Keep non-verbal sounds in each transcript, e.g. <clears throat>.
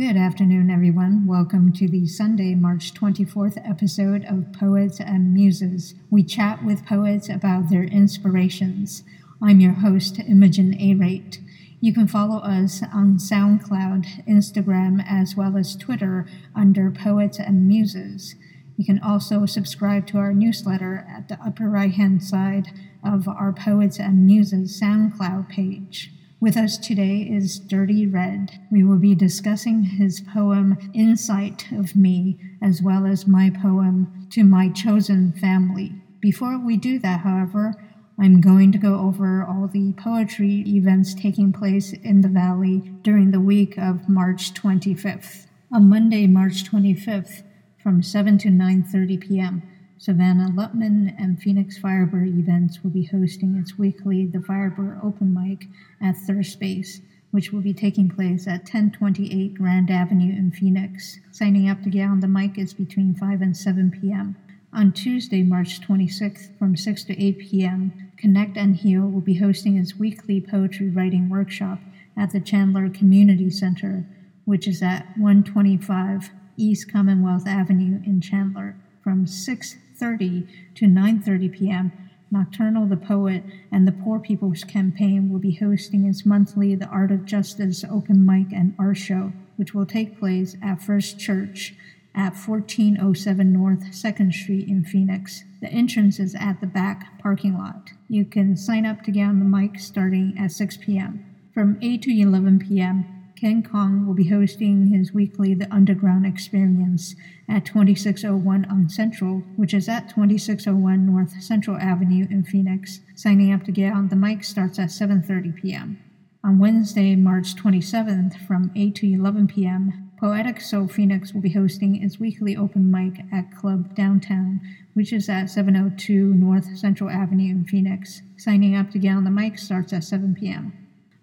Good afternoon, everyone. Welcome to the Sunday, March 24th episode of Poets and Muses. We chat with poets about their inspirations. I'm your host, Imogen Arate. You can follow us on SoundCloud, Instagram, as well as Twitter under Poets and Muses. You can also subscribe to our newsletter at the upper right hand side of our Poets and Muses SoundCloud page. With us today is Dirty Red. We will be discussing his poem Insight of Me, as well as my poem To My Chosen Family. Before we do that, however, I'm going to go over all the poetry events taking place in the Valley during the week of March 25th. On Monday, March 25th, from 7 to 9:30 p.m. Savannah Lutman and Phoenix Firebird Events will be hosting its weekly The Firebird Open Mic at Thirst Space, which will be taking place at 1028 Grand Avenue in Phoenix. Signing up to get on the mic is between 5 and 7 p.m. On Tuesday, March 26th, from 6 to 8 p.m., Connect and Heal will be hosting its weekly poetry writing workshop at the Chandler Community Center, which is at 125 East Commonwealth Avenue in Chandler from 6:30 to 9:30 p.m. Nocturnal the Poet and the Poor People's Campaign will be hosting its monthly The Art of Justice open mic and art show, which will take place at First Church at 1407 North 2nd Street in Phoenix. The entrance is at the back parking lot. You can sign up to get on the mic starting at 6 p.m. From 8 to 11 p.m., Ken Kong will be hosting his weekly The Underground Experience at 2601 on Central, which is at 2601 North Central Avenue in Phoenix. Signing up to get on the mic starts at 7:30 p.m. On Wednesday, March 27th from 8 to 11 p.m., Poetic Soul Phoenix will be hosting its weekly open mic at Club Downtown, which is at 702 North Central Avenue in Phoenix. Signing up to get on the mic starts at 7 p.m.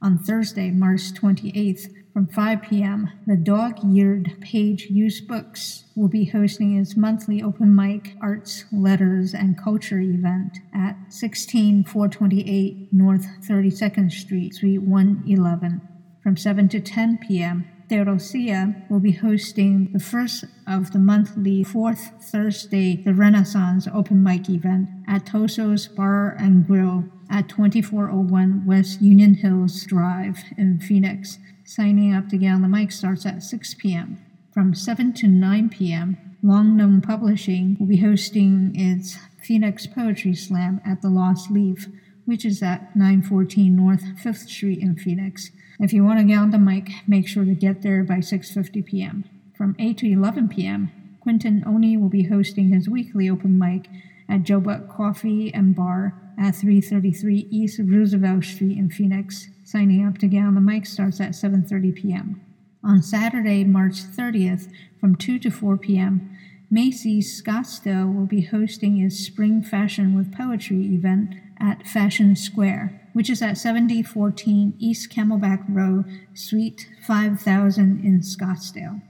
On Thursday, March 28th, from 5 p.m., the dog eared Page Used Books will be hosting its monthly open mic arts, letters, and culture event at 16428 North 32nd Street, Suite 111. From 7 to 10 p.m., Theodosia will be hosting the first of the monthly fourth Thursday The Renaissance open mic event at Toso's Bar and Grill at 2401 West Union Hills Drive in Phoenix. Signing up to get on the mic starts at 6 p.m. From 7 to 9 p.m., Long Known Publishing will be hosting its Phoenix Poetry Slam at the Lost Leaf, which is at 914 North 5th Street in Phoenix. If you want to get on the mic, make sure to get there by 6:50 p.m. From 8 to 11 p.m., Quentin Oni will be hosting his weekly open mic at Jobot Coffee and Bar at 333 East Roosevelt Street in Phoenix. Signing up to get on the mic starts at 7:30 p.m. On Saturday, March 30th, from 2 to 4 p.m., Macy's Scottsdale will be hosting its Spring Fashion with Poetry event at Fashion Square, which is at 7014 East Camelback Road, Suite 5000 in Scottsdale.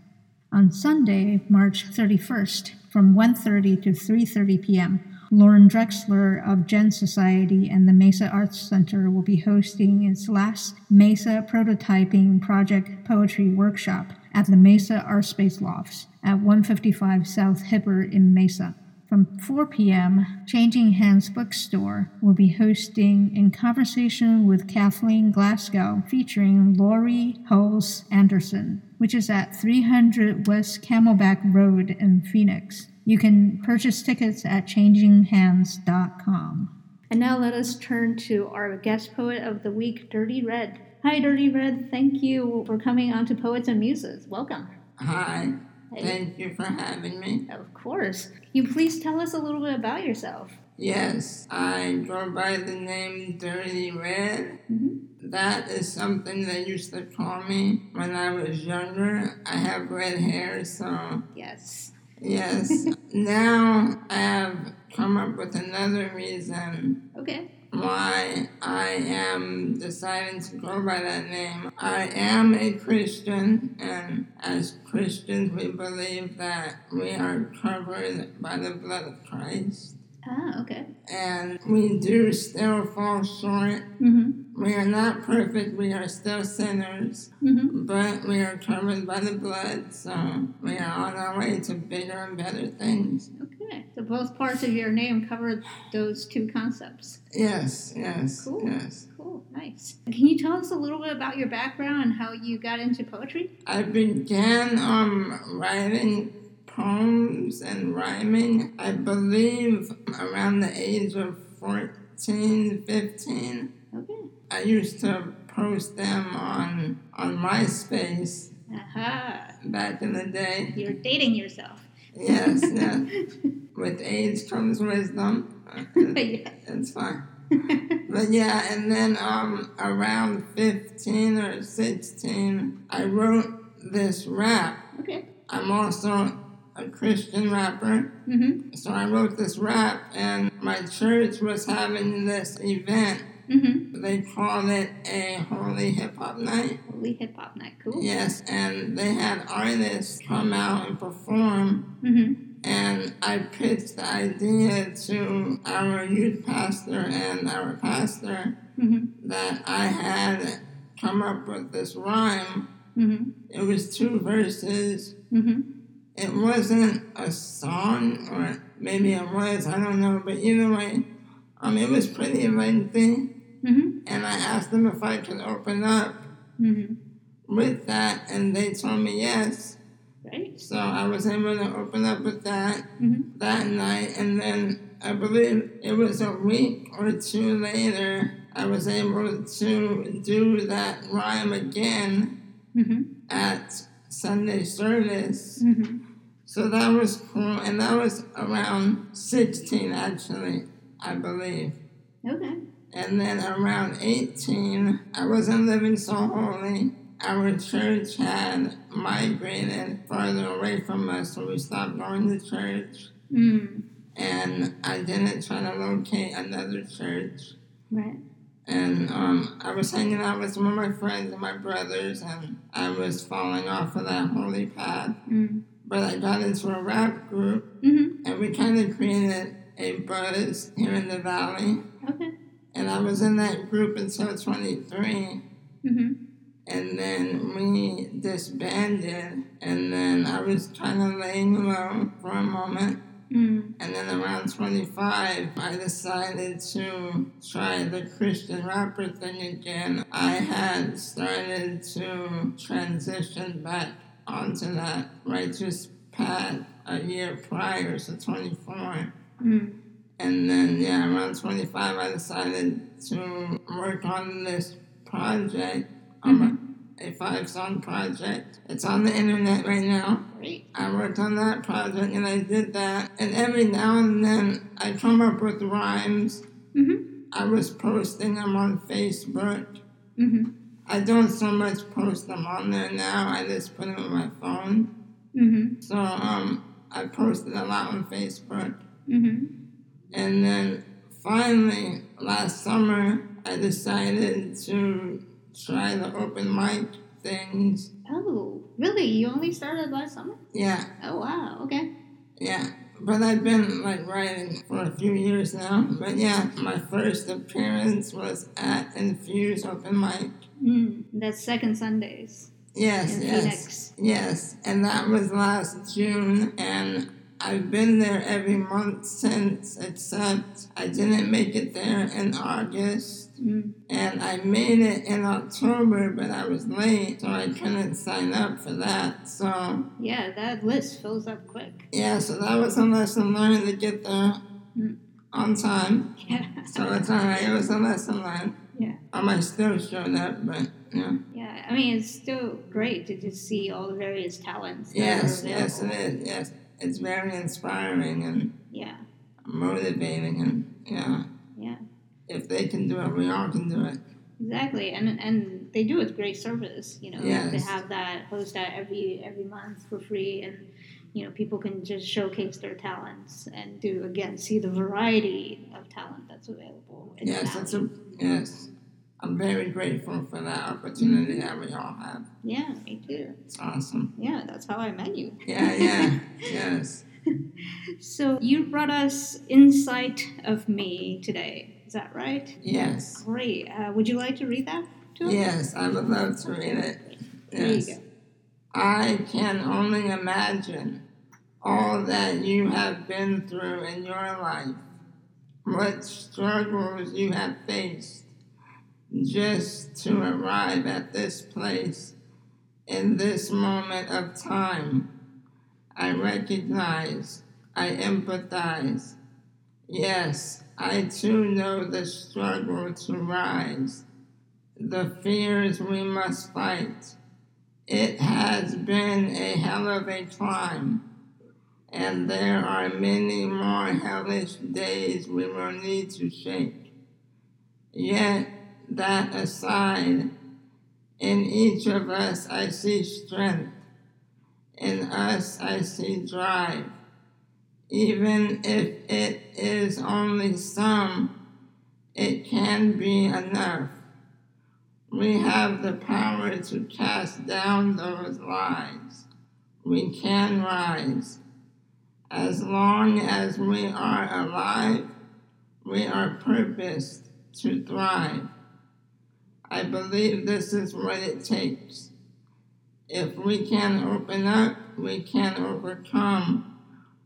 On Sunday, March 31st, from 1:30 to 3:30 p.m., Lauren Drexler of Gen Society and the Mesa Arts Center will be hosting its last Mesa Prototyping Project Poetry Workshop at the Mesa Art Space Lofts at 155 South Hibbert in Mesa. From 4 p.m., Changing Hands Bookstore will be hosting In Conversation with Kathleen Glasgow featuring Laurie Halse Anderson, which is at 300 West Camelback Road in Phoenix. You can purchase tickets at changinghands.com. And now let us turn to our guest poet of the week, Dirty Red. Hi, Dirty Red. Thank you for coming on to Poets and Muses. Welcome. Hi. Hey. Thank you for having me. Of course. Can you please tell us a little bit about yourself? Yes, I go by the name Dirty Red. Mm-hmm. That is something they used to call me when I was younger. I have red hair, so. Yes. Yes. now I have come up with another reason. Okay. Why I am deciding to go by that name. I am a Christian, and as Christians, we believe that we are covered by the blood of Christ. Ah, okay. And we do still fall short. Mm-hmm. We are not perfect. We are still sinners. Mm-hmm. But we are covered by the blood, so we are on our way to bigger and better things. Okay. So both parts of your name cover those two concepts. Yes, yes, Cool. yes. Cool. Nice. Can you tell us a little bit about your background and how you got into poetry? I began um, writing poems and rhyming, I believe, around the age of 14, 15. Okay. I used to post them on on MySpace Aha. back in the day. You're dating yourself. Yes, <laughs> yes. With age comes wisdom. <laughs> yeah. It's fine. But yeah, and then um, around 15 or 16, I wrote this rap. okay. I'm also a Christian rapper. Mm-hmm. So I wrote this rap, and my church was having this event. Mm-hmm. They called it a holy hip hop night. Holy hip hop night. Cool. Yes, and they had artists come out and perform. Mm-hmm. And I pitched the idea to our youth pastor and our pastor Mm-hmm. that I had come up with this rhyme. Mm-hmm. It was two verses. It wasn't a song, or maybe it was, I don't know, but either way, um, it was pretty lengthy. Mm-hmm. And I asked them if I could open up Mm-hmm. with that, and they told me yes. Right. So I was able to open up with that Mm-hmm. that night, and then I believe it was a week or two later, I was able to do that rhyme again Mm-hmm. at Sunday service. Mm-hmm. So that was cool, and that was around 16 actually, I believe. Okay. And then around 18, I wasn't living so holy. Our church had migrated farther away from us, so we stopped going to church. Mm. And I didn't try to locate another church. Right. And um, I was hanging out with some of my friends and my brothers, and I was falling off of that holy path. Mm. But I got into a rap group, Mm-hmm. and we kind of created a buzz here in the valley. Okay. And I was in that group until 23. Mm-hmm. And then we disbanded, and then I was kind of laying low for a moment. Mm. And then around 25, I decided to try the Christian rapper thing again. I had started to transition back onto that righteous path a year prior, so 24. Mm. And then, yeah, around 25, I decided to work on this project, um, a five song project. It's on the internet right now. I worked on that project and I did that. And every now and then I come up with rhymes. Mm-hmm. I was posting them on Facebook. Mm-hmm. I don't so much post them on there now, I just put them on my phone. Mm-hmm. So um, I posted a lot on Facebook. Mm-hmm. And then finally, last summer, I decided to try the open mic things. Oh, really? You only started last summer? Yeah, Oh, wow. Okay. yeah. But I've been like writing for a few years now. But yeah, my first appearance was at Infuse Open Mic. Mm. That's second Sundays Yes, yes. Phoenix. Yes, and that was last June, and I've been there every month since, except I didn't make it there in August. Mm. And I made it in October, but I was late, so I couldn't sign up for that. So, Yeah, that list fills up quick. yeah, so that was a lesson learned to get there Mm. on time. Yeah. <laughs> So it's alright, it was a lesson learned. Yeah. I still showed up, but, yeah. Yeah, I mean, it's still great to just see all the various talents. that Yes, yes, it available. yes. It's very inspiring and Yeah, motivating, and, yeah. yeah, If they can do it, we all can do it. exactly. And and they do it great service. You know, they have that host that every every month for free, and you know people can just showcase their talents and do again see the variety of talent that's available. In Yes, valley. a, yes. I'm very grateful for that opportunity that we all have. yeah, me too. It's awesome. Yeah, that's how I met you. Yeah, yeah, <laughs> yes. so you brought us Insight of Me today. Is that right? Yes. Great. Uh, would you like to read that to us? Yes, I would love to read it. There you go. I can only imagine all that you have been through in your life, what struggles you have faced just to arrive at this place in this moment of time. I recognize, I empathize. Yes, I too know the struggle to rise, the fears we must fight. It has been a hell of a climb, and there are many more hellish days we will need to shake. Yet, that aside, in each of us I see strength, in us I see drive. Even if it is only some, it can be enough. We have the power to cast down those lies. We can rise. As long as we are alive, we are purposed to thrive. I believe this is what it takes. If we can open up, we can overcome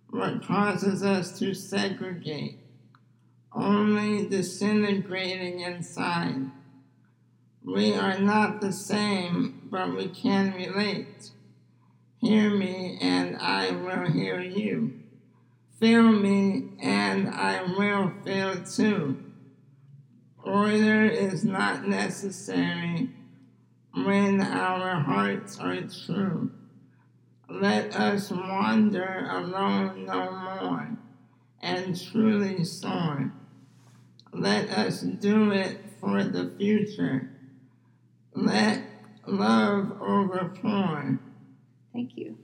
what causes us to segregate, only disintegrating inside. We are not the same, but we can relate. Hear me, and I will hear you. Feel me, and I will feel too. Order is not necessary when our hearts are true. Let us wander alone no more and truly soar. Let us do it for the future. Let love overpour. Thank you.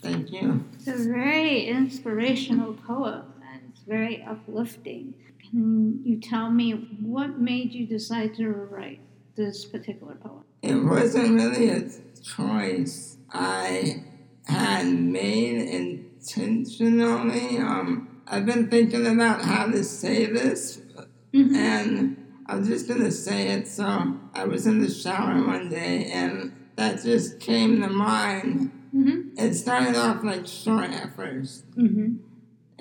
Thank you. It's a very inspirational poem and it's very uplifting. Can you tell me what made you decide to write this particular poem? It wasn't really a choice I had made intentionally. Um, I've been thinking about how to say this, Mhm. and I was just gonna say it. So I was in the shower one day, and that just came to mind. Mm-hmm. It started off like short at first, Mm-hmm.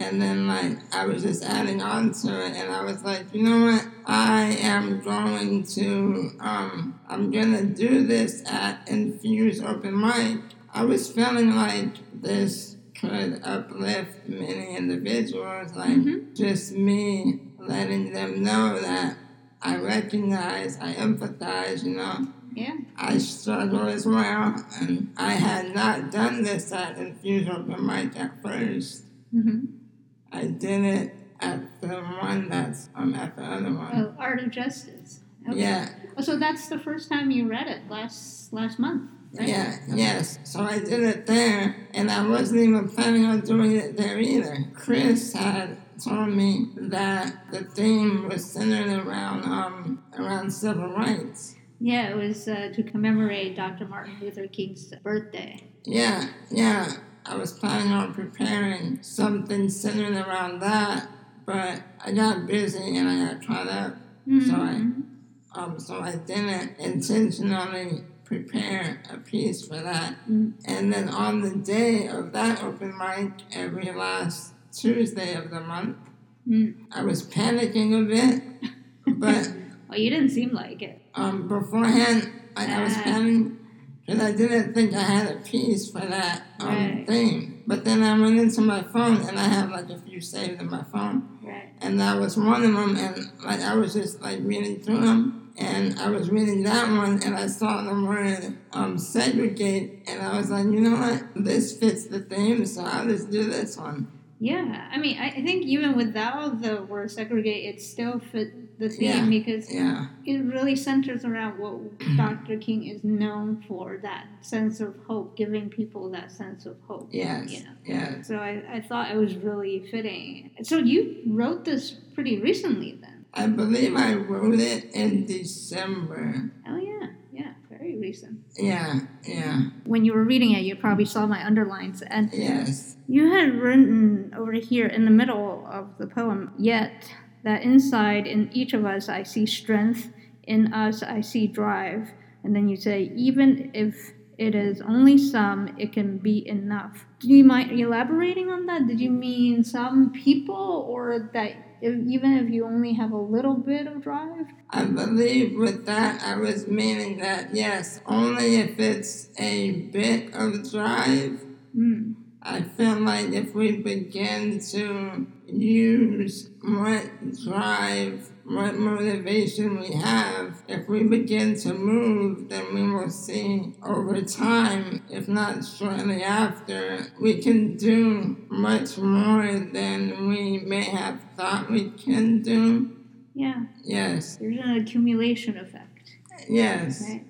And then like I was just adding on to it, and I was like, you know what? I am going to, um, I'm gonna do this at Infuse Open Mic. I was feeling like this could uplift many individuals, like Mhm. just me letting them know that I recognize, I empathize, you know. Yeah. I struggle as well, and I had not done this at Infuse Open Mic at first. Mm-hmm. I did it at the one that's um, at the other one. Oh, Art of Justice. Okay. Yeah, Oh, so that's the first time you read it last last month, right? yeah, yes. So I did it there, and I wasn't even planning on doing it there either. Chris had told me that the theme was centered around um around civil rights. Yeah, it was uh, to commemorate Dr. Martin Luther King's birthday. Yeah, yeah. I was planning on preparing something centered around that, but I got busy and I got caught up. So I, Mhm. um, so I didn't intentionally prepare a piece for that. Mm. And then on the day of that open mic, every last Tuesday of the month, Mm. I was panicking a bit, but <laughs> Well, you didn't seem like it. um, beforehand, I, I was Ah. Because I didn't think I had a piece for that um, Right. thing. But then I went into my phone and I have like a few saved in my phone, Right. and that was one of them. And like I was just like reading through them, and I was reading that one, and I saw the word um, segregate, and I was like, you know what, this fits the theme, so I'll just do this one. Yeah, I mean, I I think even without the word segregate, it still fit the theme Yeah. because Yeah, it really centers around what <clears throat> Dr. King is known for that sense of hope, giving people that sense of hope. yes, You know. yes. So I, I thought it was really fitting. So you wrote this pretty recently then? I believe I wrote it in December. Oh, yeah, yeah, very recent. Yeah, yeah, When you were reading it, you probably saw my underlines, and yes, you had written over here in the middle of the poem, yet that inside in each of us I see strength, in us I see drive. And then you say, even if it is only some, it can be enough. Do you mind elaborating on that? Did you mean some people, or that if, even if you only have a little bit of drive? I believe with that I was meaning that yes, only if it's a bit of drive. I feel like if we begin to use what drive, what motivation we have, if we begin to move, then we will see over time, if not shortly after, we can do much more than we may have thought we can do. Yeah, Yes, there's an accumulation effect, yes. right?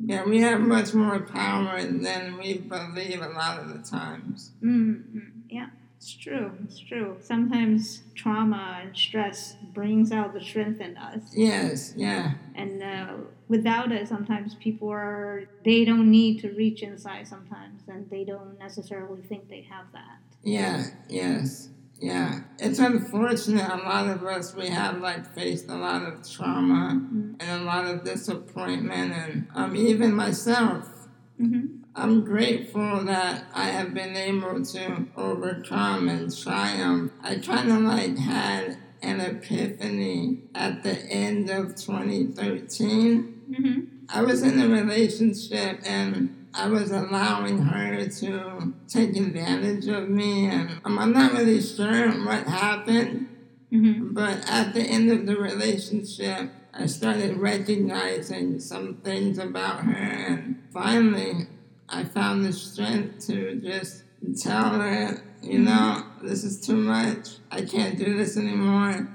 Yeah. We have much more power than we believe a lot of the times. Mm-hmm. Yeah, it's true. It's true. Sometimes trauma and stress brings out the strength in us, Yes, yeah, and uh, without it, sometimes people are they don't need to reach inside sometimes, and they don't necessarily think they have that. yeah, yes, yeah. It's unfortunate a lot of us we have like faced a lot of trauma Mm. and a lot of disappointment and um even myself. Mm-hmm. I'm grateful that I have been able to overcome and triumph. I kind of like had an epiphany at the end of 2013. Mm-hmm. I was in a relationship and I was allowing her to take advantage of me, and um, I'm not really sure what happened, Mm-hmm. but at the end of the relationship, I started recognizing some things about her, and finally, I found the strength to just tell her, you know, this is too much. I can't do this anymore.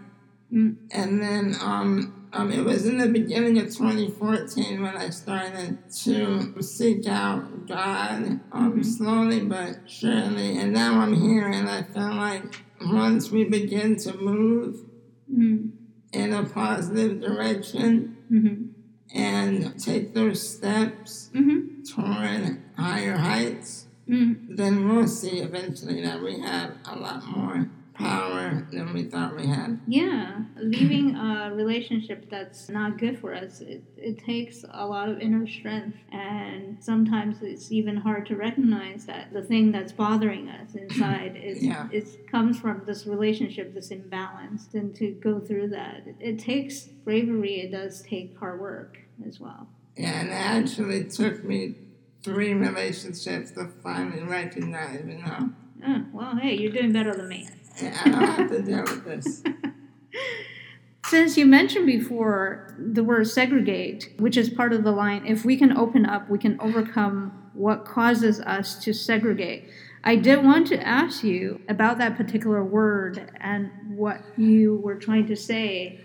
Mm. And then um, um, it was in the beginning of 2014 when I started to seek out God um, Mhm. slowly but surely. And now I'm here, and I feel like once we begin to move Mm-hmm. in a positive direction Mm-hmm. and take those steps Mm-hmm. toward higher heights, Mm-hmm. then we'll see eventually that we have a lot more power than we thought we had. Yeah, leaving a relationship that's not good for us, it, it takes a lot of inner strength. And sometimes it's even hard to recognize that the thing that's bothering us <clears throat> inside is, Yeah. is comes from this relationship, this imbalance. And to go through that, it, it takes bravery, it does take hard work as well. Yeah, and it actually took me three relationships to finally recognize, you know, Oh, well, hey, you're doing better than me. Yeah, I don't have to deal with this. <laughs> Since you mentioned before the word segregate, which is part of the line, if we can open up, we can overcome what causes us to segregate. I did want to ask you about that particular word and what you were trying to say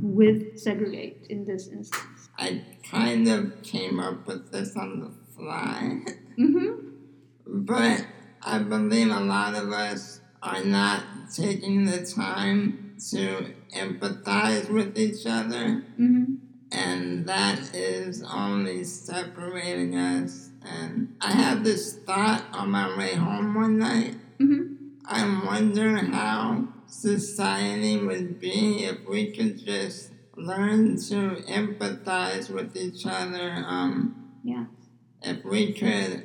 with segregate in this instance. I kind of came up with this on the fly, Mm-hmm. but I believe a lot of us are not taking the time to empathize with each other, Mm-hmm. and that is only separating us. And I had this thought on my way home one night. Mm-hmm. I wonder how society would be if we could just learn to empathize with each other. Um, Yeah. if we could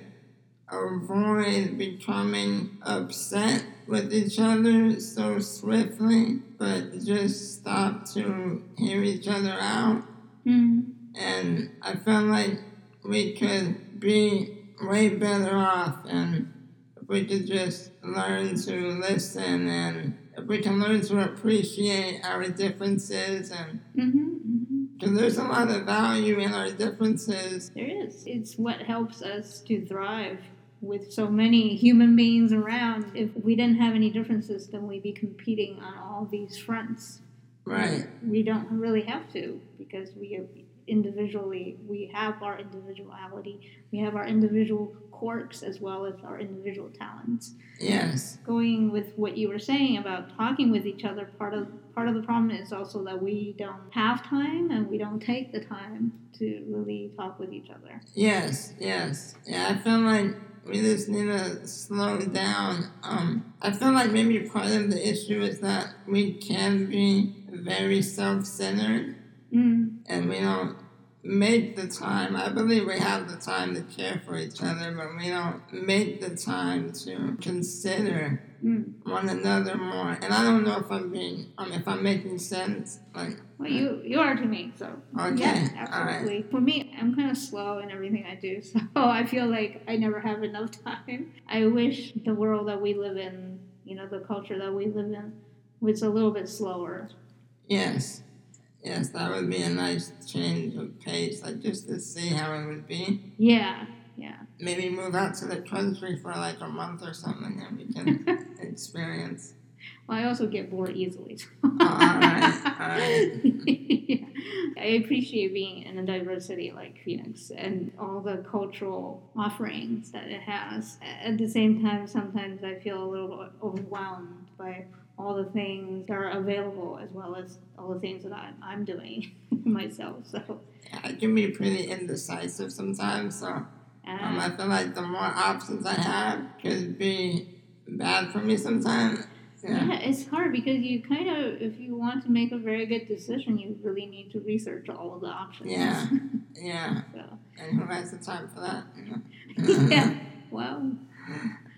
avoid becoming upset with each other so swiftly, but just stop to hear each other out. Mm-hmm. And I felt like we could be way better off and if we could just learn to listen and if we can learn to appreciate our differences and Mm-hmm. Mm-hmm. because there's a lot of value in our differences There is. It's what helps us to thrive with so many human beings around. If we didn't have any differences, then we'd be competing on all these fronts. right We don't really have to because we individually we have our individuality, we have our individual quirks as well as our individual talents. Yes. Going with what you were saying about talking with each other, part of part of the problem is also that we don't have time and we don't take the time to really talk with each other. Yes, yes. Yeah, I feel like we just need to slow down. Um, I feel like maybe part of the issue is that we can be very self-centered Mm. and we don't make the time. I believe we have the time to care for each other, but we don't make the time to consider Mm. one another more. And I don't know if I'm being, um, if I'm making sense. Like, Well, you you are to me, so Okay, yeah, all right. absolutely. For me, I'm kind of slow in everything I do, <laughs> so I feel like I never have enough time. I wish the world that we live in, you know, the culture that we live in, was a little bit slower. yes, yes, that would be a nice change of pace, like just to see how it would be. Yeah, yeah. Maybe move out to the country for like a month or something, and we can <laughs> experience. Well, I also get bored easily. so- Oh, all right, all right. <laughs> Yeah. I appreciate being in a diversity like Phoenix and all the cultural offerings that it has. At the same time, sometimes I feel a little overwhelmed by all the things that are available as well as all the things that I, I'm doing <laughs> myself. So, I can be pretty indecisive sometimes, so um, I feel like the more options I have could be bad for me sometimes. yeah, Yeah. it's hard because you kind of, if you want to make a very good decision, you really need to research all of the options. Yeah. <laughs> Yeah. so, And who has the time for that? <laughs> yeah. Well,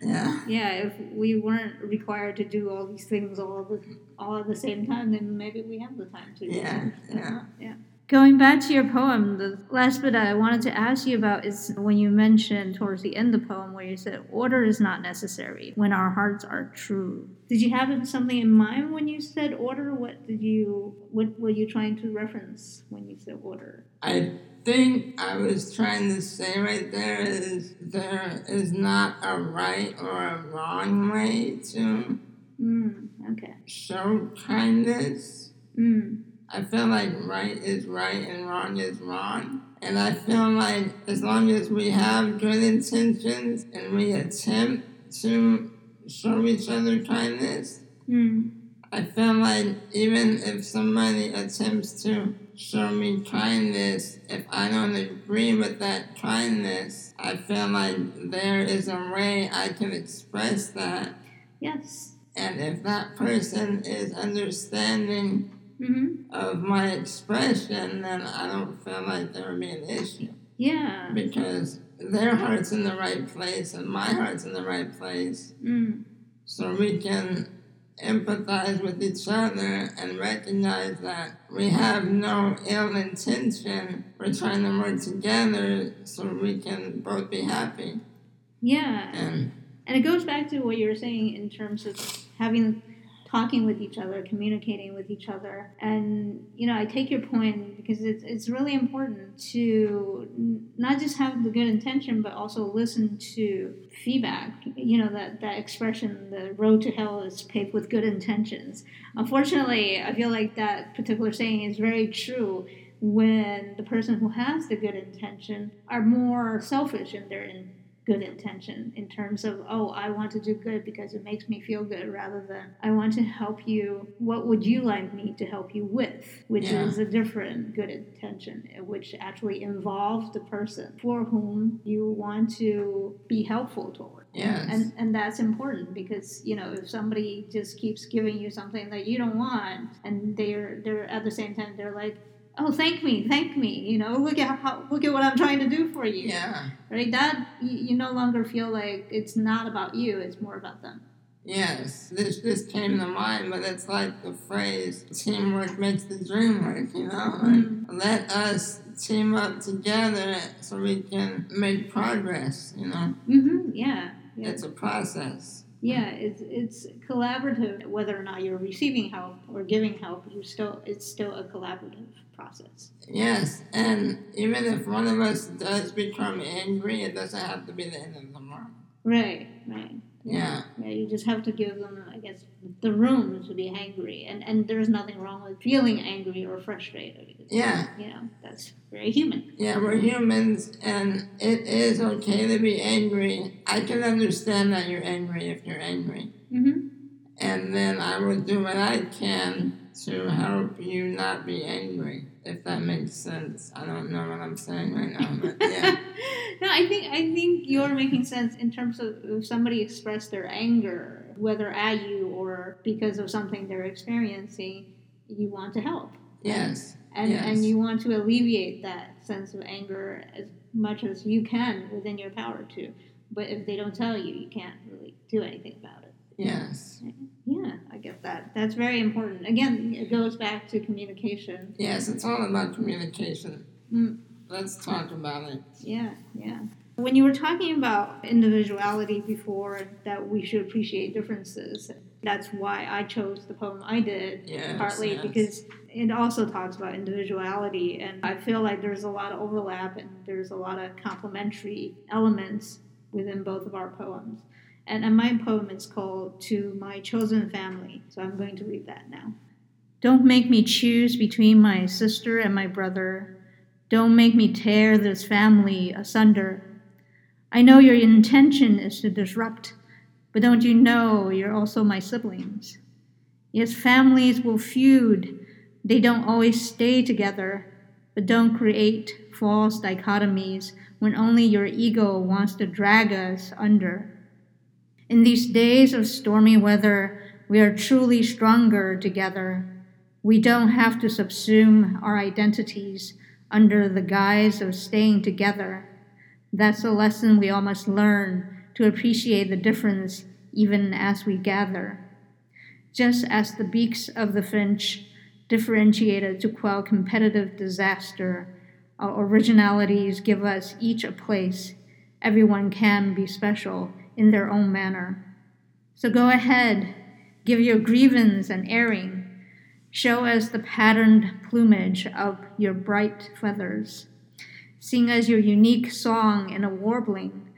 Yeah. yeah, if we weren't required to do all these things all the all at the same time, then maybe we have the time to. Yeah. research. Yeah. Going back to your poem, the last bit I wanted to ask you about is when you mentioned towards the end of the poem where you said order is not necessary when our hearts are true. Did you have something in mind when you said order? What did you what were you trying to reference when you said order? I think I was trying to say right there is there is not a right or a wrong way to Mm, okay. show kindness. Mm, I feel like right is right and wrong is wrong. And I feel like as long as we have good intentions and we attempt to show each other kindness, mm, I feel like even if somebody attempts to show me kindness, if I don't agree with that kindness, I feel like there is a way I can express that. yes. And if that person is understanding Mm-hmm. of my expression, then I don't feel like there would be an issue. Yeah. Because their heart's in the right place and my heart's in the right place. Mm. So we can empathize with each other and recognize that we have no ill intention. We're trying to work together so we can both be happy. Yeah. And And it goes back to what you were saying in terms of having talking with each other, communicating with each other. And you know, I take your point because it's it's really important to not just have the good intention but also listen to feedback. You know, that that expression the road to hell is paved with good intentions. Unfortunately, I feel like that particular saying is very true when the person who has the good intention are more selfish in their in, good intention in terms of oh i want to do good because it makes me feel good rather than i want to help you what would you like me to help you with which Yeah. is a different good intention which actually involves the person for whom you want to be helpful toward yes. and and that's important because you know if somebody just keeps giving you something that you don't want and they're they're at the same time they're like oh thank me thank me you know look at how look at what i'm trying to do for you yeah. right that you, you no longer feel like it's not about you it's more about them Yes, this just came to mind, but it's like the phrase teamwork makes the dream work, you know? Like, let us team up together so we can make progress, you know? mm-hmm yeah yeah It's a process. yeah it's it's collaborative whether or not you're receiving help or giving help you still it's still a collaborative process Yes, and even if one of us does become angry, it doesn't have to be the end of the world. Right, right. Yeah. Yeah, you just have to give them, I guess, the room to be angry, and and there's nothing wrong with feeling angry or frustrated. Yeah. You know, that's very human. Yeah, we're humans, and it is okay to be angry. I can understand that you're angry if you're angry. Mm-hmm. And then I will do what I can to help you not be angry, if that makes sense. I don't know what I'm saying right now, but yeah. <laughs> no, I think I think you're making sense in terms of if somebody expressed their anger, whether at you or because of something they're experiencing, you want to help. Yes. And Yes. and you want to alleviate that sense of anger as much as you can within your power to. But if they don't tell you, you can't really do anything about it. Yes. Yeah, I get that. That's very important. Again, it goes back to communication. Yes, it's all about communication. Mm. Let's talk about it. Yeah, yeah. When you were talking about individuality before, that we should appreciate differences, that's why I chose the poem I did, Yes, partly yes. because it also talks about individuality, and I feel like there's a lot of overlap and there's a lot of complementary elements within both of our poems. And, and my poem is called To My Chosen Family, so I'm going to read that now. Don't make me choose between my sister and my brother. Don't make me tear this family asunder. I know your intention is to disrupt, but don't you know you're also my siblings? Yes, families will feud. They don't always stay together, but don't create false dichotomies when only your ego wants to drag us under. In these days of stormy weather, we are truly stronger together. We don't have to subsume our identities under the guise of staying together. That's a lesson we all must learn to appreciate the difference even as we gather. Just as the beaks of the finch differentiated to quell competitive disaster, our originalities give us each a place. Everyone can be special in their own manner. So go ahead, give your grievance an airing. Show us the patterned plumage of your bright feathers. Sing us your unique song in a warbling.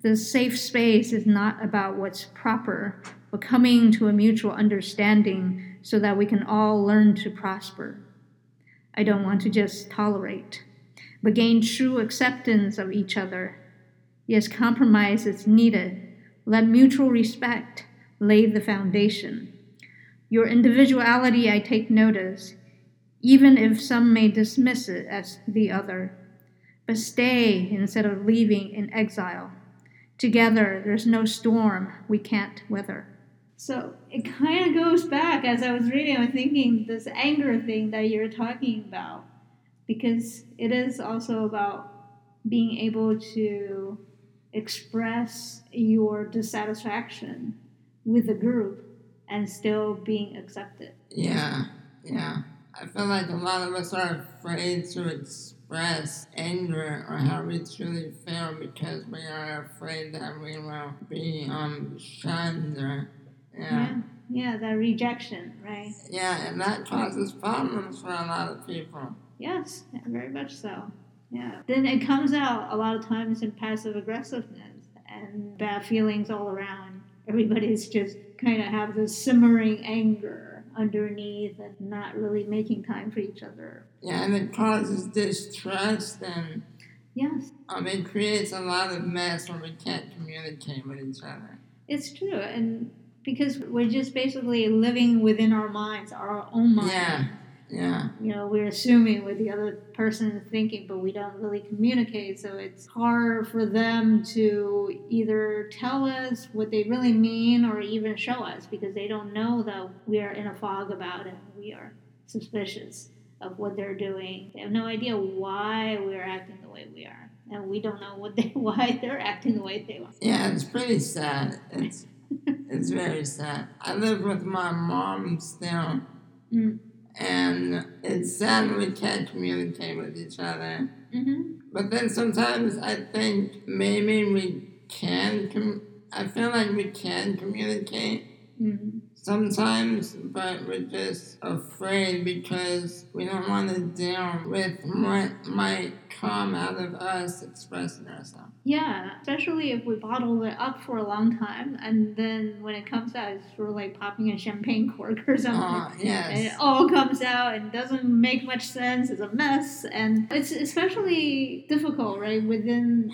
The safe space is not about what's proper, but coming to a mutual understanding so that we can all learn to prosper. I don't want to just tolerate, but gain true acceptance of each other. Yes, compromise is needed. Let mutual respect lay the foundation. Your individuality, I take notice, even if some may dismiss it as the other. But stay instead of leaving in exile. Together, there's no storm we can't weather. So it kind of goes back as I was reading, I was thinking this anger thing that you're talking about, because it is also about being able to express your dissatisfaction with the group and still being accepted. Yeah, yeah. I feel like a lot of us are afraid to express anger or how we truly feel because we are afraid that we will be um shunned or yeah. Yeah, yeah that rejection, right? Yeah, and that causes problems for a lot of people. Yes, very much so. Yeah. Then it comes out a lot of times in passive aggressiveness and bad feelings all around. Everybody's just kind of have this simmering anger underneath and not really making time for each other. Yeah, and it causes distrust and Yes, um, it creates a lot of mess when we can't communicate with each other. it's true. And because we're just basically living within our minds, our own minds. Yeah, yeah, you know, we're assuming what the other person is thinking, but we don't really communicate. So it's hard for them to either tell us what they really mean or even show us because they don't know that we are in a fog about it. We are suspicious of what they're doing. They have no idea why we're acting the way we are. And we don't know what they <laughs> why they're acting the way they are. yeah. It's pretty sad. It's <laughs> it's very sad. I live with my mom still, Mm. And it's sad we can't communicate with each other. Mm-hmm. But then sometimes I think maybe we can. Com- I feel like we can communicate, Mm. Sometimes, but we're just afraid because we don't want to deal with what might come out of us expressing ourselves. Yeah, especially if we bottle it up for a long time, and then when it comes out, it's sort of like popping a champagne cork or something. Oh, And it all comes out and doesn't make much sense. It's a mess, and it's especially difficult, right, within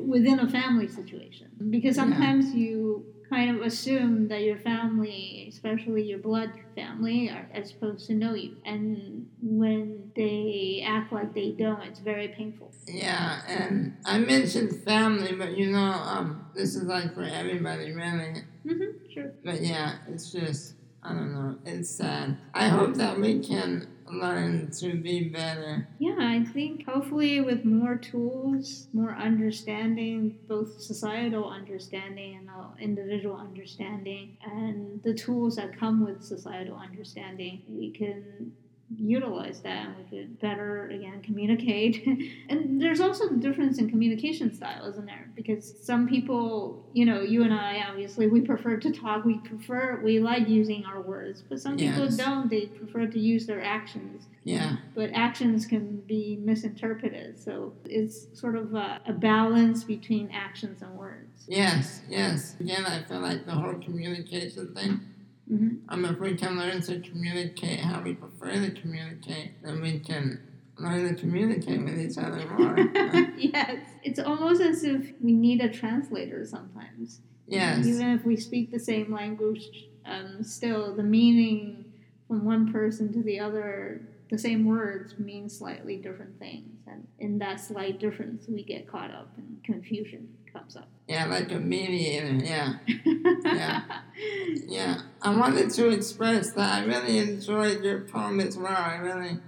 within a family situation, because Yeah. sometimes you kind of assume that your family, especially your blood family, are, are supposed to know you, and when they act like they don't, it's very painful. Yeah, and I mentioned family, but you know, um, this is like for everybody, really. Mm-hmm, sure. But yeah, it's just, I don't know, it's sad. I hope that we can learn to be better. Yeah, I think hopefully with more tools, more understanding, both societal understanding and individual understanding, and the tools that come with societal understanding, we can utilize that and we could better again communicate <laughs> and there's also a difference in communication style isn't there because some people you know you and i obviously we prefer to talk we prefer we like using our words but some people don't they prefer to use their actions Yeah, but actions can be misinterpreted. So it's sort of a, a balance between actions and words. yes, yes. Again, I feel like the whole communication thing. Hmm Um, if we can learn to communicate how we prefer to communicate, then we can learn to communicate with each other more. <laughs> yes, it's almost as if we need a translator sometimes. yes, Even if we speak the same language, um, still the meaning from one person to the other, the same words mean slightly different things. And in that slight difference, we get caught up in confusion comes up. yeah, like a mediator. Yeah, <laughs> Yeah. yeah. I wanted to express that I really enjoyed your poem as well. I really,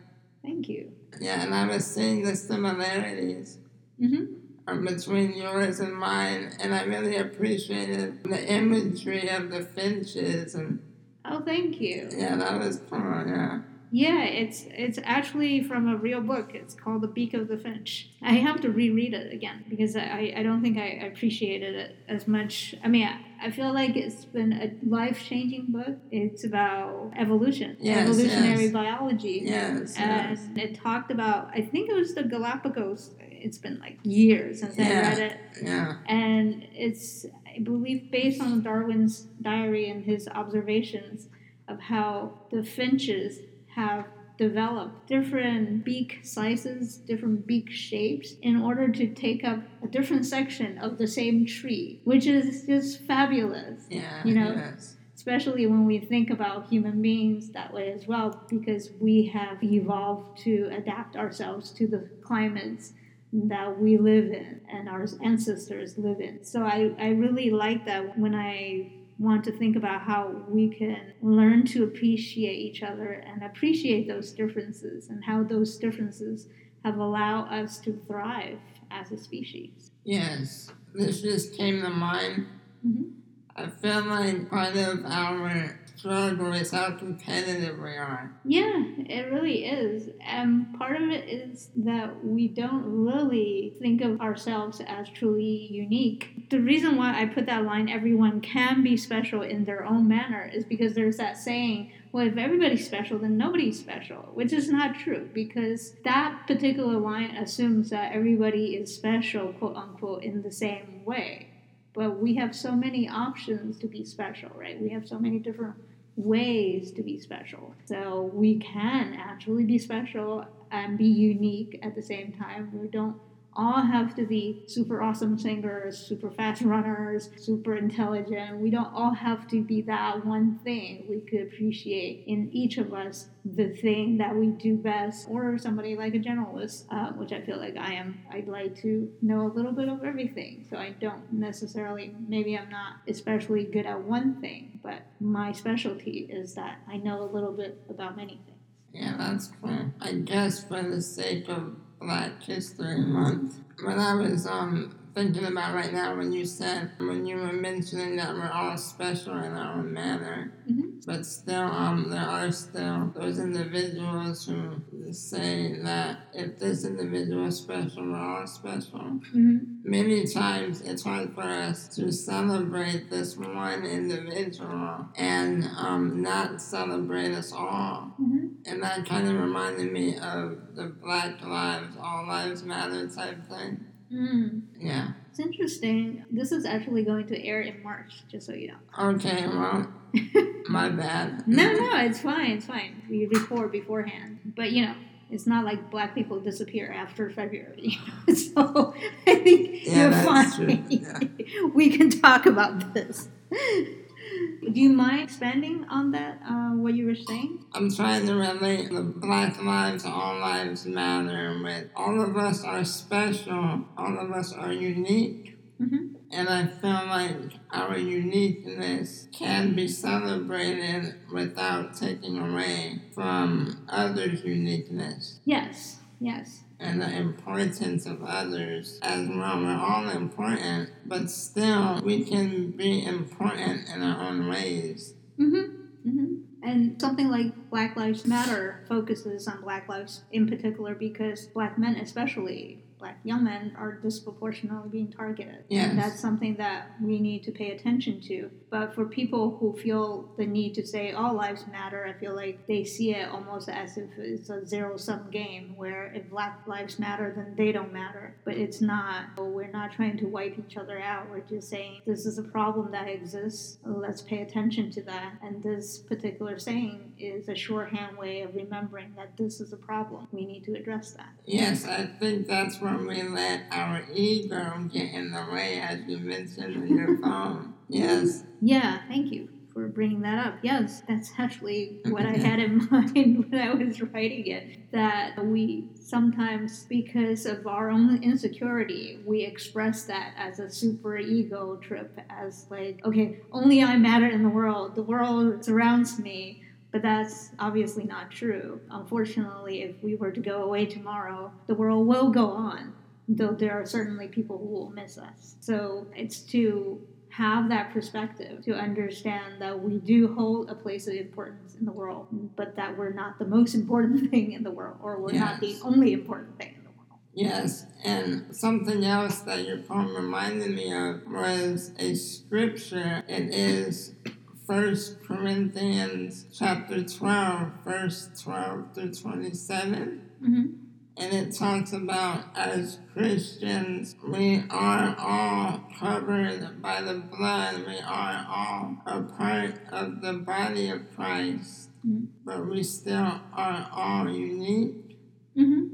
Thank you. yeah, and I was seeing the similarities. hmm uh, between yours and mine, and I really appreciated the imagery of the finches, and Oh, thank you. yeah, that was fun. Yeah, Yeah, it's it's actually from a real book. It's called The Beak of the Finch. I have to reread it again because I, I don't think I appreciated it as much. I mean, I, I feel like it's been a life changing book. It's about evolution, Yes, evolutionary yes. biology. yes, And yes, it talked about, I think it was the Galapagos. It's been like years since I read it yeah, and it's I believe based on Darwin's diary and his observations of how the finches have developed different beak sizes, different beak shapes in order to take up a different section of the same tree, which is just fabulous. yeah, You know, yes, Especially when we think about human beings that way as well, because we have evolved to adapt ourselves to the climates that we live in and our ancestors live in. So I, I really like that when I want to think about how we can learn to appreciate each other and appreciate those differences and how those differences have allowed us to thrive as a species. yes. This just came to mind. Mhm. I feel like part of our struggle is how competitive we are. Yeah, it really is. And part of it is that we don't really think of ourselves as truly unique. The reason why I put that line, everyone can be special in their own manner, is because there's that saying, well, if everybody's special, then nobody's special, which is not true because that particular line assumes that everybody is special, quote unquote, in the same way. But we have so many options to be special, right? We have so many different ways to be special. So we can actually be special and be unique at the same time. We don't all have to be super awesome singers, super fast runners, super intelligent. We don't all have to be that one thing. We could appreciate in each of us the thing that we do best, or somebody like a generalist, uh, which I feel like I am. I'd like to know a little bit of everything. So I don't necessarily, maybe I'm not especially good at one thing, but my specialty is that I know a little bit about many things. Yeah, that's cool. I guess for the sake of Black three months. When I was um thinking about right now when you said when you were mentioning that we're all special in our own manner, Mhm. But still, um, there are still those individuals who say that if this individual is special, we're all special. Mm-hmm. Many times it's hard for us to celebrate this one individual and um, not celebrate us all. Mm-hmm. And that kind of reminded me of the Black Lives, All Lives Matter type thing. Mm. Yeah. It's interesting. This is actually going to air in March, just so you know. Okay, well, <laughs> my bad. No, no, it's fine. It's fine. We record beforehand, but you know, it's not like black people disappear after February. <laughs> You know? so I think Yeah, you're that's fine. true. Yeah. <laughs> we can talk about this. Do you mind expanding on that? Uh, what you were saying? I'm trying to relate the Black Lives, All Lives Matter with all of us are special, all of us are unique. Mm-hmm. And I feel like our uniqueness can be celebrated without taking away from others' uniqueness Yes. Yes. And the importance of others as well. We're all important, but still we can be important in our own ways. Mm-hmm. Mm-hmm. And something like Black Lives Matter focuses on Black lives in particular because Black men, especially Black young men, are disproportionately being targeted. Yes. And that's something that we need to pay attention to. But for people who feel the need to say all lives matter, I feel like they see it almost as if it's a zero sum game where if Black lives matter, then they don't matter. But it's not. We're not trying to wipe each other out. We're just saying this is a problem that exists. Let's pay attention to that. And this particular saying is a shorthand way of remembering that this is a problem. We need to address that. Yes, I think that's when we let our ego get in the way, as you mentioned in your phone. Yes. Yeah, thank you for bringing that up. Yes, that's actually what I had in <laughs> mind when I was writing it. That we sometimes, because of our own insecurity, we express that as a super ego trip, as like, okay, only I matter in the world, the world surrounds me. But that's obviously not true. Unfortunately, if we were to go away tomorrow, the world will go on, though there are certainly people who will miss us. So it's to have that perspective to understand that we do hold a place of importance in the world, but that we're not the most important <laughs> thing in the world, or we're not the only important thing in the world. Yes, and something else that your poem reminded me of was a scripture. It is First Corinthians chapter 12, verse 12 through 27. Mm-hmm. And it talks about as Christians, we are all covered by the blood. We are all a part of the body of Christ, Mhm. but we still are all unique Mm-hmm.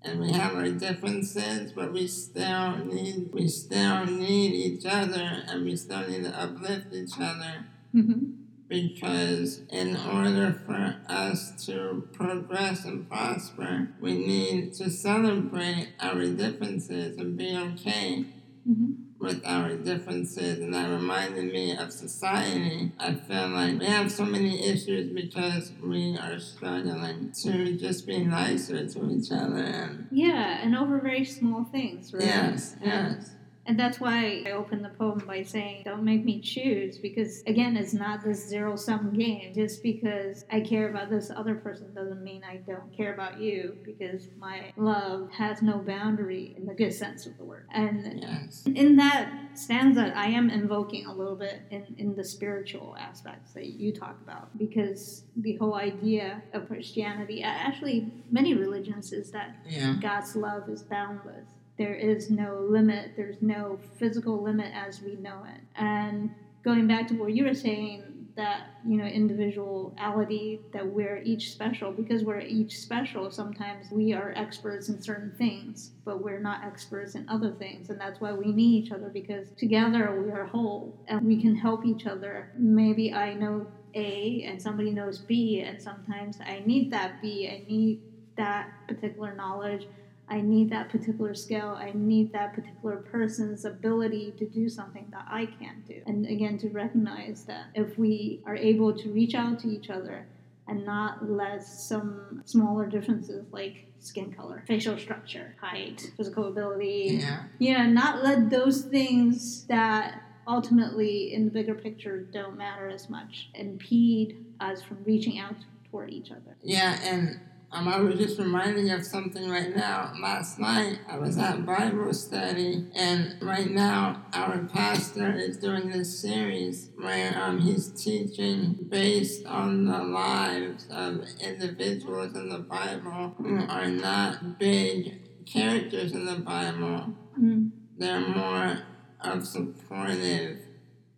and we have our differences, but we still need we still need each other and we still need to uplift each other Mm-hmm. because in order for us to progress and prosper, we need to celebrate our differences and be okay Mm-hmm. with our differences. And that reminded me of society. I feel like we have so many issues because we are struggling to just be nicer to each other. And Yeah, and over very small things, right? yes, And- yes. And that's why I opened the poem by saying, Don't make me choose, because again, it's not this zero sum game. Just because I care about this other person doesn't mean I don't care about you, because my love has no boundary in the good sense of the word. And Yes. in that stanza, I am invoking a little bit in, in the spiritual aspects that you talk about, because the whole idea of Christianity, actually, many religions, is that Yeah. God's love is boundless. There is no limit, there's no physical limit as we know it. And going back to what you were saying, that, you know, individuality, that we're each special, because we're each special, sometimes we are experts in certain things, but we're not experts in other things. And that's why we need each other, because together we are whole and we can help each other. Maybe I know A and somebody knows B, and sometimes I need that B, I need that particular knowledge. I need that particular skill. I need that particular person's ability to do something that I can't do. And again, to recognize that if we are able to reach out to each other and not let some smaller differences like skin color, facial structure, height, physical ability, Yeah. yeah, not let those things that ultimately, in the bigger picture, don't matter as much, impede us from reaching out toward each other. Yeah, and um, I was just reminding of something right now. Last night I was at Bible study, and right now our pastor is doing this series where um, he's teaching based on the lives of individuals in the Bible who are not big characters in the Bible. Mm. They're more of supportive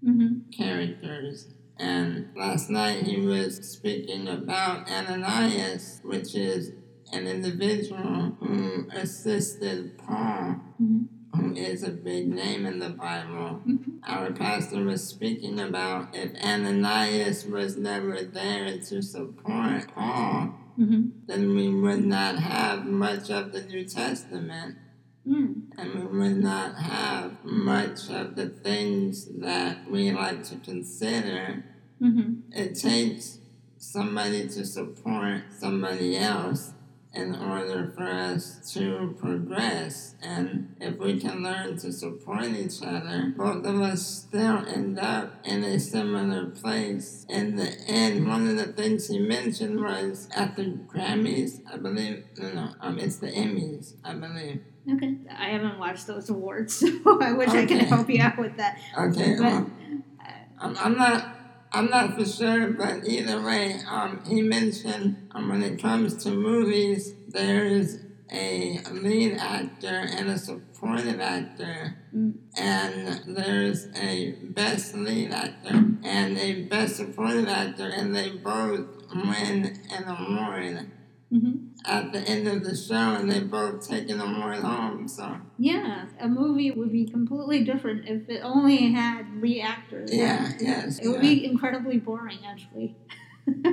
Mm-hmm. characters. And last night he was speaking about Ananias, which is an individual who assisted Paul, Mm-hmm. who is a big name in the Bible. Mhm. Our pastor was speaking about if Ananias was never there to support Paul, Mm-hmm. then we would not have much of the New Testament Mm. and we would not have much of the things that we like to consider. Mm-hmm. It takes somebody to support somebody else in order for us to progress. And if we can learn to support each other, both of us still end up in a similar place. In the end, one of the things he mentioned was at the Grammys, I believe, no, no, um, it's the Emmys, I believe. Okay. I haven't watched those awards, <laughs> so I wish I could help you out with that. Okay, But- well, I'm, I'm not. I'm not for sure, but either way, um, he mentioned um, when it comes to movies, there's a lead actor and a supportive actor, Mm. and there's a best lead actor and a best supportive actor, and they both win an award Mm-hmm. at the end of the show, and they both take an award home. So Yeah, a movie would be completely different if it only had lead actors. yeah, yes, It would be incredibly boring, actually.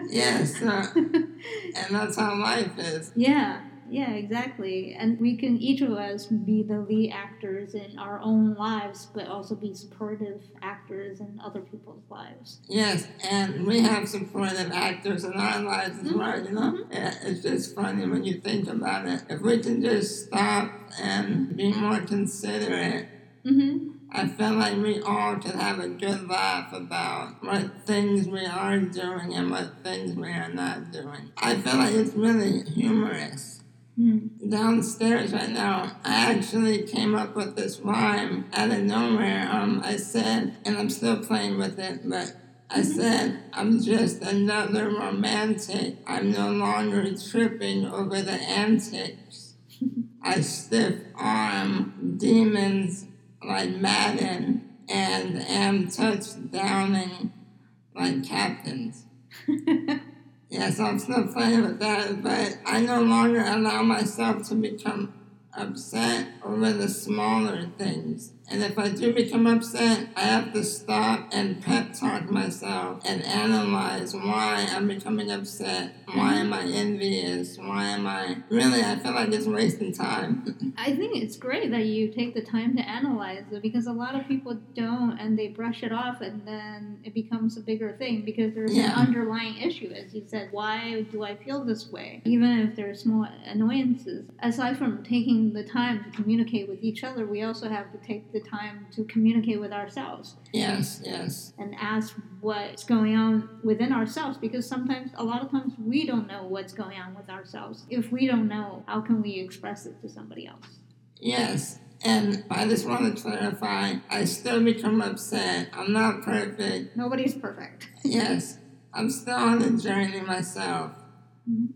yes, uh, <laughs> and that's how life is. yeah, yeah, exactly. And we can, each of us, be the lead actors in our own lives, but also be supportive actors in other people's lives. Yes, and we have supportive actors in our lives as well, you know? Mhm. Yeah, it's just funny when you think about it. If we can just stop and be more considerate, Mm-hmm. I feel like we all can have a good laugh about what things we are doing and what things we are not doing. I feel like it's really humorous. Mm. Downstairs right now, I actually came up with this rhyme out of nowhere. Um, I said, and I'm still playing with it, but I said, I'm just another romantic. I'm no longer tripping over the antics. <laughs> I stiff arm demons like Madden and am touchdowning like captains. <laughs> Yeah, so I'm still playing with that, but I no longer allow myself to become upset over the smaller things. And if I do become upset, I have to stop and pep talk myself and analyze why I'm becoming upset. Why am I envious? Why am I. Really, I feel like it's wasting time. <laughs> I think it's great that you take the time to analyze it because a lot of people don't and they brush it off and then it becomes a bigger thing because there's Yeah. an underlying issue, as you said. Why do I feel this way? Even if there are small annoyances. Aside from taking the time to communicate with each other, we also have to take the time to communicate with ourselves yes, yes. and ask what's going on within ourselves because sometimes, a lot of times, we don't know what's going on with ourselves. If we don't know, how can we express it to somebody else? Yes, and I just want to clarify I still become upset. I'm not perfect. Nobody's perfect. Yes, I'm still on the journey myself. Mhm.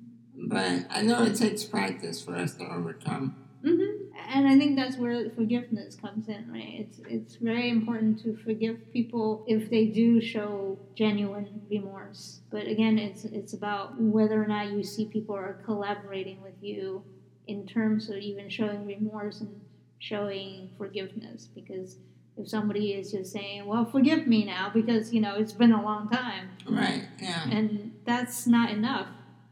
But I know it takes practice for us to overcome. hmm And I think that's where forgiveness comes in, right? It's it's very important to forgive people if they do show genuine remorse. But again, it's it's about whether or not you see people are collaborating with you in terms of even showing remorse and showing forgiveness. Because if somebody is just saying, "Well, forgive me now," because you know it's been a long time, Right, yeah. and that's not enough.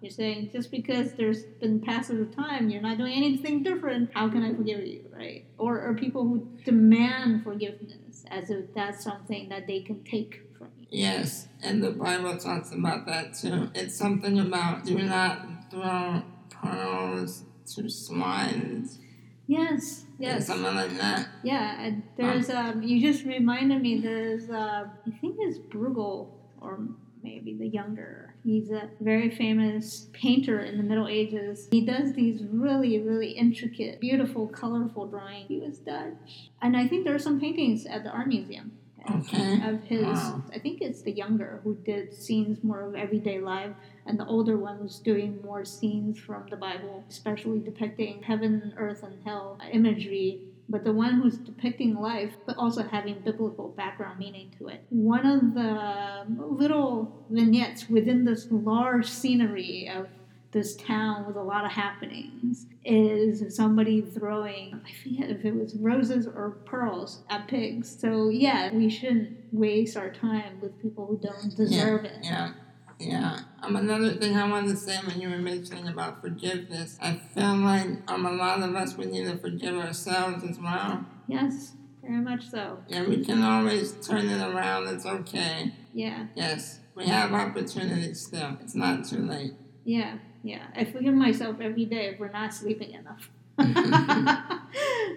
You're saying just because there's been passage of time, you're not doing anything different. How can I forgive you, right? Or or people who demand forgiveness as if that's something that they can take from you. Yes, and the Bible talks about that too. It's something about do not throw pearls to swines. Yes, yes. something like that. Yeah, and there's um. You just reminded me. There's uh. I think it's Bruegel or maybe the younger. He's a very famous painter in the Middle Ages. He does these really, really intricate, beautiful, colorful drawings. He was Dutch, and I think there are some paintings at the art museum. Okay. Of his, Wow. I think it's the younger who did scenes more of everyday life, and the older one was doing more scenes from the Bible, especially depicting heaven, earth, and hell imagery but the one who's depicting life, but also having biblical background meaning to it. One of the little vignettes within this large scenery of this town with a lot of happenings is somebody throwing, I forget if it was roses or pearls at pigs. So, yeah, we shouldn't waste our time with people who don't deserve it. Yeah, yeah. Um, another thing I wanted to say when you were mentioning about forgiveness, I feel like um, a lot of us we need to forgive ourselves as well. Yes, very much so. Yeah, we can always turn it around. It's okay. Yeah, Yes, we have opportunities still. It's not too late. yeah, yeah. I forgive myself every day if we're not sleeping enough. <laughs> <laughs> I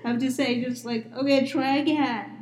have to say, just like, okay, try again.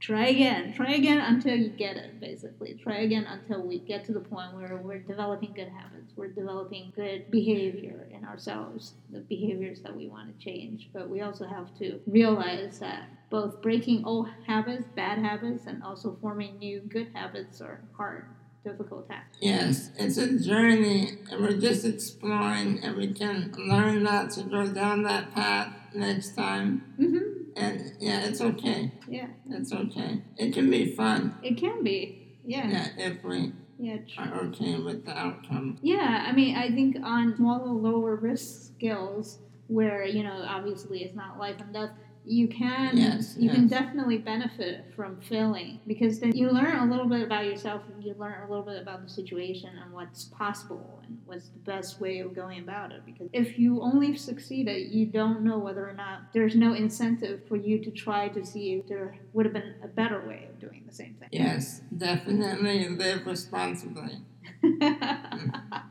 Try again. Try again until you get it, basically. Try again until we get to the point where we're developing good habits. We're developing good behavior in ourselves, the behaviors that we want to change. But we also have to realize that both breaking old habits, bad habits, and also forming new good habits are hard, difficult. Yes, it's a journey, and we're just exploring, and we can learn not to go down that path next time. Mm-hmm. And yeah, it's okay. Yeah, It's okay. It can be fun. it can be. Yeah. Yeah, if we Yeah. tr- are okay with the outcome. Yeah, I mean, I think on smaller, lower risk skills where, you know, obviously it's not life and death, you can Yes, you can definitely benefit from failing because then you learn a little bit about yourself and you learn a little bit about the situation and what's possible and what's the best way of going about it because if you only succeeded you don't know whether or not there's no incentive for you to try to see if there would have been a better way of doing the same thing Yes, definitely live responsibly. <laughs>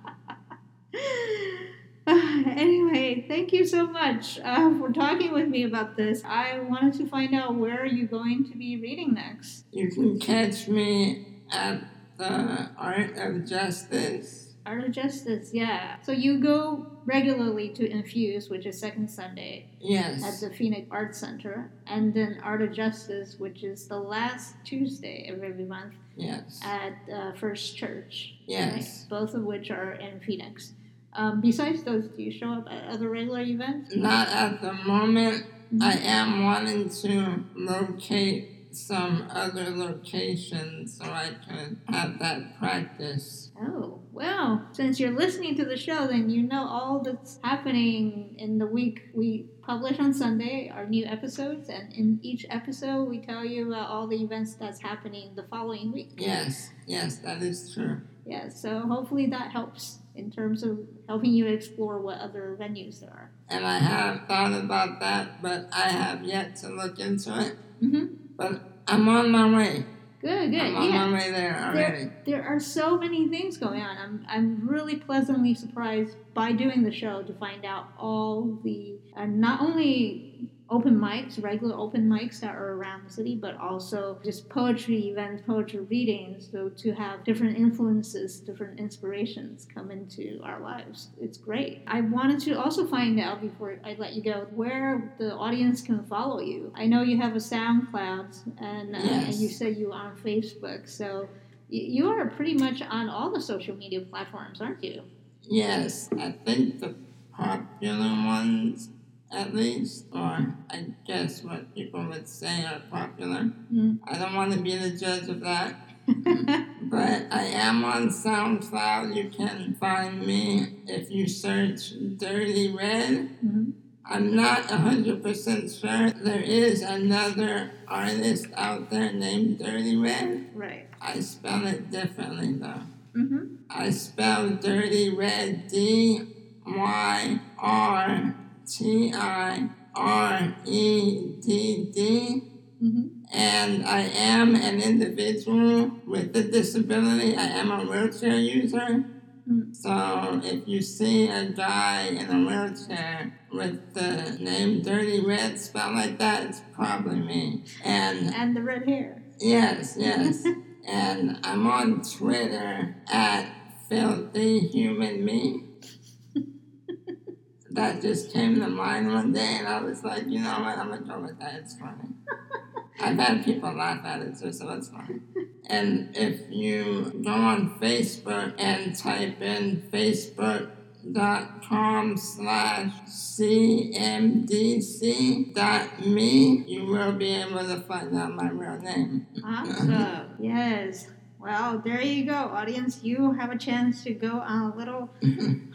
anyway, thank you so much uh, for talking with me about this. I wanted to find out where are you going to be reading next. You can catch me at the Art of Justice. Art of Justice, yeah. So you go regularly to Infuse, which is second Sunday Yes. at the Phoenix Arts Center, and then Art of Justice, which is the last Tuesday of every month yes, at uh, First Church. yes. right? Both of which are in Phoenix. Um, besides those, do you show up at other regular events? Not at the moment. I am wanting to locate some other locations so I can have that practice. Oh, well, since you're listening to the show, then you know all that's happening in the week. We publish on Sunday our new episodes, and in each episode, we tell you about all the events that's happening the following week. Yes, yes, that is true. Yeah, so hopefully that helps in terms of helping you explore what other venues there are. And I have thought about that, but I have yet to look into it. Mm-hmm. But I'm on my way. Good, good. I'm on yeah. my way there already. There are so many things going on. I'm, I'm really pleasantly surprised by doing the show to find out all the uh, not only open mics, regular open mics that are around the city, but also just poetry events, poetry readings. So to have different influences, different inspirations come into our lives, it's great. I wanted to also find out before I let you go where the audience can follow you. I know you have a SoundCloud, and, uh, and you said you are on Facebook, so. y- You are pretty much on all the social media platforms, aren't you? Yes, I think the popular ones, at least, or I guess what people would say are popular. Mm. I don't want to be the judge of that. <laughs> But I am on SoundCloud. You can find me if you search Dirty Red. Mhm. I'm not 100% sure. There is another artist out there named Dirty Red. Right. I spell it differently though. Mm-hmm. I spell Dirty Red D Y R T I R E D D. Mm-hmm. And I am an individual with a disability. I am a wheelchair user. Mm. So if you see a guy in a wheelchair with the name Dirty Red spelled like that, it's probably me. And And the red hair. yes, yes. <laughs> and I'm on Twitter at Filthy Human Me. That just came to mind one day, and I was like, you know what, I'm gonna go with that. It's funny. <laughs> I've had people laugh at it too, so it's funny. <laughs> And if you go on Facebook and type in facebook.com slash cmdc.me, you will be able to find out my real name. Awesome. <laughs> yes. Well, there you go, audience. You have a chance to go on a little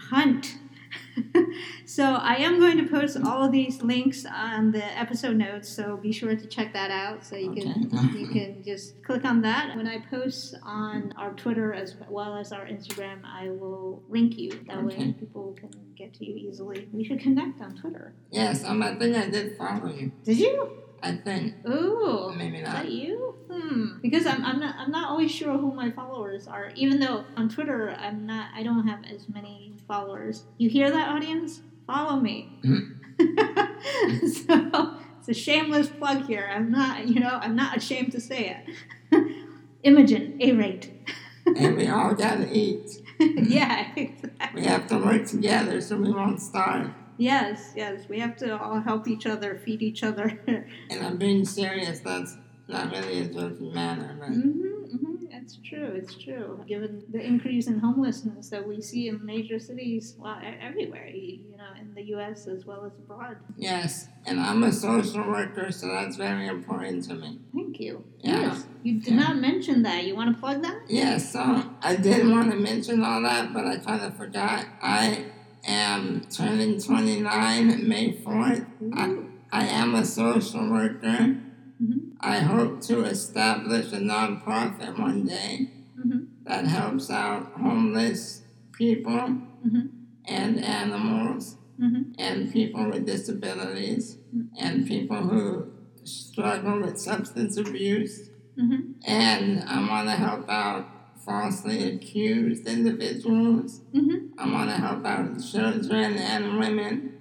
hunt. <laughs> so I am going to post all of these links on the episode notes, so be sure to check that out. So you can <laughs> you can just click on that. When I post on our Twitter as well as our Instagram, I will link you. That way people can get to you easily. We should connect on Twitter. Yes, um, I think I did follow you. Did you? I think. Ooh. Maybe not. Is that you? Hmm. Because I'm, I'm not I'm not always sure who my followers are. Even though on Twitter I'm not I don't have as many followers. You hear that, audience? Follow me. <clears throat> so it's a shameless plug here. I'm not you know I'm not ashamed to say it. <laughs> Imogen, A rate. And we all gotta eat. <laughs> yeah, exactly. We have to work together so we won't starve. Yes, yes. We have to all help each other, feed each other. <laughs> And I'm being serious, that's not really a joking manner, but Mm-hmm, mm-hmm. It's true. It's true. Given the increase in homelessness that we see in major cities, well, e- everywhere, you you know, in the U.S. as well as abroad. yes. And I'm a social worker, so that's very important to me. Thank you. Yeah. Yes. You did Yeah. not mention that. You want to plug that? Yes. so I did want to mention all that, but I kind of forgot. I am turning 29 May 4th. I, I am a social worker. I hope to establish a nonprofit one day Mhm. that helps out homeless people Mhm. and animals Mhm. and people with disabilities Mm. and people who struggle with substance abuse. Mhm. And I want to help out falsely accused individuals. Mhm. I want to help out children and women.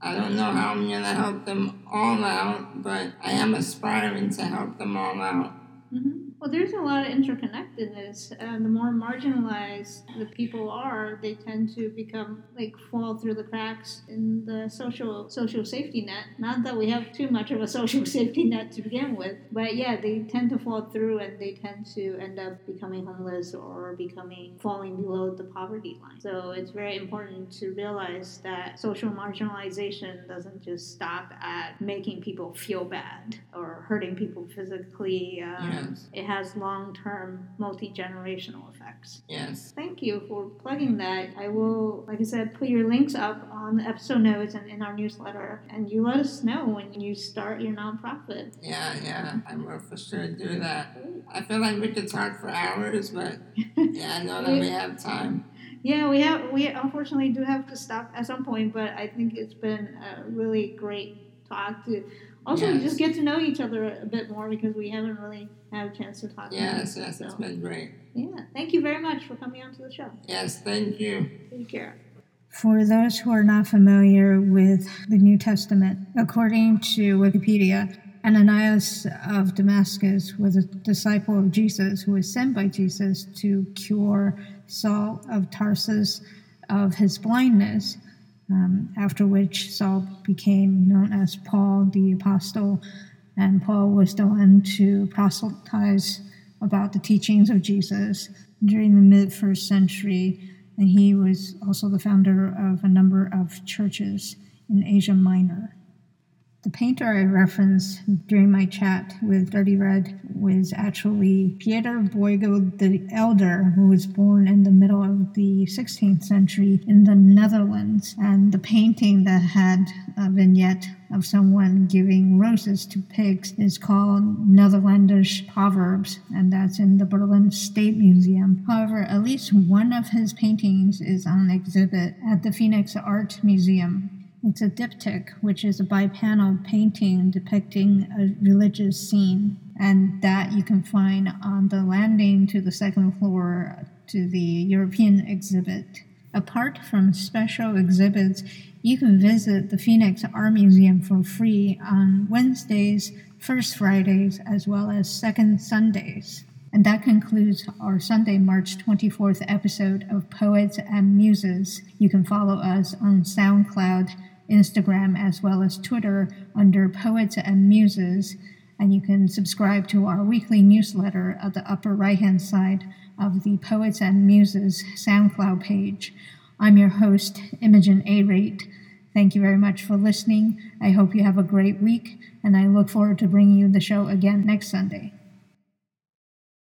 I don't know how I'm going to help them all out, but I am aspiring to help them all out. Mhm. Well, there's a lot of interconnectedness. Uh, the more marginalized the people are, they tend to become like fall through the cracks in the social social safety net. Not that we have too much of a <laughs> social safety net to begin with, but yeah, they tend to fall through and they tend to end up becoming homeless or becoming falling below the poverty line. So it's very important to realize that social marginalization doesn't just stop at making people feel bad or hurting people physically. Um, Yes. It has long term, multi generational effects. Yes. Thank you for plugging that. I will, like I said, put your links up on the episode notes and in our newsletter, and you let us know when you start your nonprofit. Yeah, yeah. I will for sure do that. I feel like we could talk for hours, but <laughs> yeah, I know that we have time. Yeah, we have we unfortunately do have to stop at some point, but I think it's been a really great talk to also Yes. just get to know each other a bit more because we haven't really had a chance to talk. Yes, yes, it's So, been great. yeah, thank you very much for coming on to the show. Yes, thank you. Take care. For those who are not familiar with the New Testament, according to Wikipedia, Ananias of Damascus was a disciple of Jesus who was sent by Jesus to cure Saul of Tarsus of his blindness, um, after which Saul became known as Paul the Apostle, and Paul was the one to proselytize about the teachings of Jesus during the mid first century, and he was also the founder of a number of churches in Asia Minor. The painter I referenced during my chat with Dirty Red was actually Pieter Bruegel the Elder, who was born in the middle of the 16th century in the Netherlands. And the painting that had a vignette of someone giving roses to pigs is called Netherlandish Proverbs, and that's in the Berlin State Museum. However, at least one of his paintings is on exhibit at the Phoenix Art Museum. It's a diptych, which is a bipanel painting depicting a religious scene, and that you can find on the landing to the second floor to the European exhibit. Apart from special exhibits, you can visit the Phoenix Art Museum for free on Wednesdays, First Fridays, as well as Second Sundays. And that concludes our Sunday, March 24th episode of Poets and Muses. You can follow us on SoundCloud, Instagram, as well as Twitter under Poets and Muses. And you can subscribe to our weekly newsletter at the upper right hand side of the Poets and Muses SoundCloud page. I'm your host, Imogen A. Rate. Thank you very much for listening. I hope you have a great week, and I look forward to bringing you the show again next Sunday.